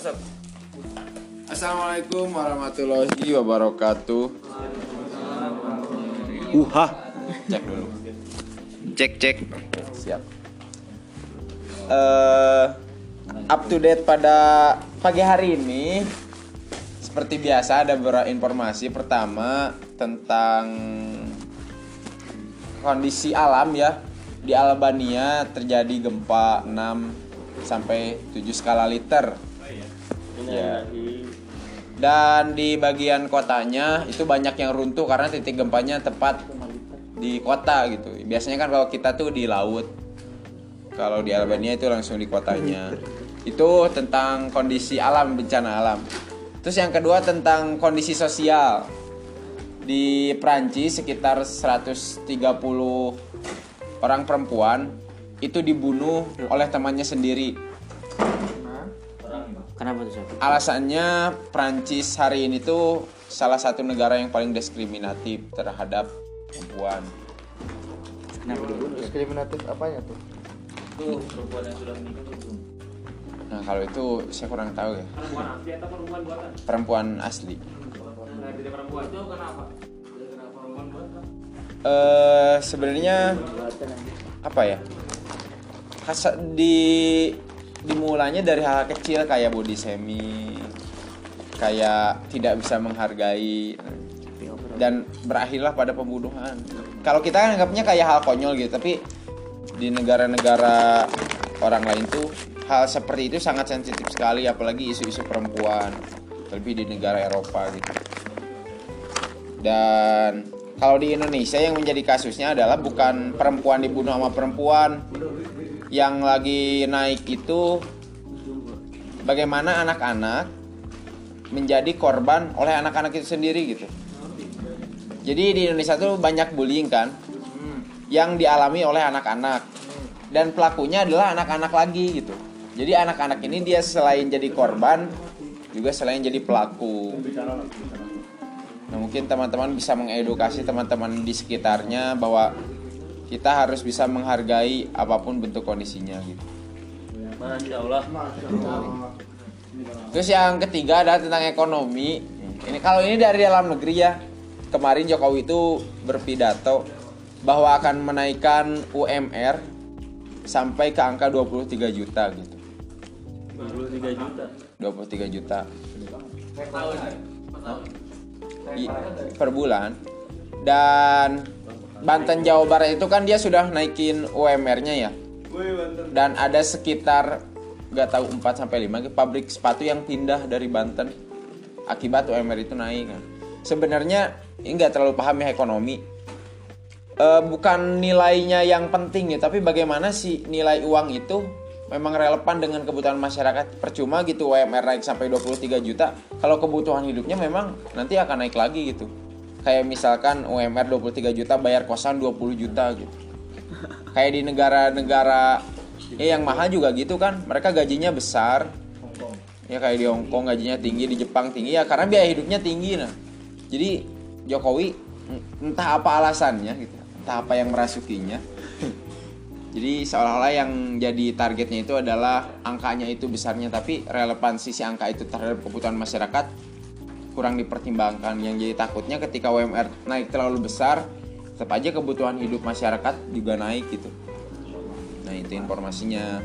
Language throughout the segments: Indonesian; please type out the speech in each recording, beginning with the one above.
Asap. Assalamualaikum warahmatullahi wabarakatuh. Uha. Cek dulu. Cek cek. Siap. Eh up to date pada pagi hari ini seperti biasa ada beberapa informasi pertama tentang kondisi alam ya. Di Albania terjadi gempa 6 sampai 7 skala liter. Ya. Dan di bagian kotanya itu banyak yang runtuh karena titik gempanya tepat di kota gitu. Biasanya kan kalau kita tuh di laut. Kalau di Albania itu langsung di kotanya. Itu tentang kondisi alam, bencana alam. Terus yang kedua tentang kondisi sosial. Di Prancis sekitar 130 orang perempuan itu dibunuh oleh temannya sendiri. Kenapa tuh Sob? Alasannya Prancis hari ini tuh salah satu negara yang paling diskriminatif terhadap perempuan. Kenapa diskriminatif apanya tuh Nah kalau itu saya kurang tahu ya. perempuan asli atau perempuan buatan? Perempuan asli. Nah, dari perempuan itu kenapa? Kenapa perempuan buatan? Eh sebenarnya apa ya? Kasa, di dimulainya dari hal kecil kayak body shaming, kayak tidak bisa menghargai dan berakhirlah pada pembunuhan. Kalau kita kan anggapnya kayak hal konyol gitu, tapi di negara-negara orang lain tuh hal seperti itu sangat sensitif sekali apalagi isu-isu perempuan lebih di negara Eropa gitu. Dan kalau di Indonesia yang menjadi kasusnya adalah bukan perempuan dibunuh sama perempuan yang lagi naik itu bagaimana anak-anak menjadi korban oleh anak-anak itu sendiri gitu. Jadi di Indonesia tuh banyak bullying kan yang dialami oleh anak-anak dan pelakunya adalah anak-anak lagi gitu. Jadi anak-anak ini dia selain jadi korban juga selain jadi pelaku. Nah mungkin teman-teman bisa mengedukasi teman-teman di sekitarnya bahwa kita harus bisa menghargai apa pun bentuk kondisinya gitu. Masya Allah. Terus yang ketiga adalah tentang ekonomi. Ini kalau ini dari dalam negeri ya. Kemarin Jokowi itu berpidato bahwa akan menaikkan UMR sampai ke angka 23 juta gitu. 23 juta. 23 juta per bulan. Dan Banten Jawa Barat itu kan dia sudah naikin UMR-nya ya. Dan ada sekitar nggak tahu 4 sampai 5 pabrik sepatu yang pindah dari Banten akibat UMR itu naik kan. Sebenarnya ini nggak terlalu paham ya ekonomi. Eh, bukan nilainya yang penting ya, tapi bagaimana sih nilai uang itu memang relevan dengan kebutuhan masyarakat. Percuma gitu UMR naik sampai 23 juta, kalau kebutuhan hidupnya memang nanti akan naik lagi gitu. Kayak misalkan UMR 23 juta bayar kosan 20 juta gitu. Kayak di negara-negara ya yang mahal juga gitu kan. Mereka gajinya besar. Ya kayak di Hong Kong gajinya tinggi, di Jepang tinggi ya karena biaya hidupnya tinggi nah. Jadi Jokowi entah apa alasannya gitu, entah apa yang merasukinya. Jadi seolah-olah yang jadi targetnya itu adalah angkanya itu besarnya tapi relevansi si angka itu terhadap kebutuhan masyarakat kurang dipertimbangkan. Yang jadi takutnya ketika UMR naik terlalu besar tetap aja kebutuhan hidup masyarakat juga naik gitu. Nah itu informasinya.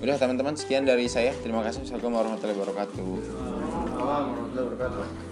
Udah teman-teman sekian dari saya. Terima kasih. Assalamualaikum warahmatullahi wabarakatuh. Warahmatullahi wabarakatuh.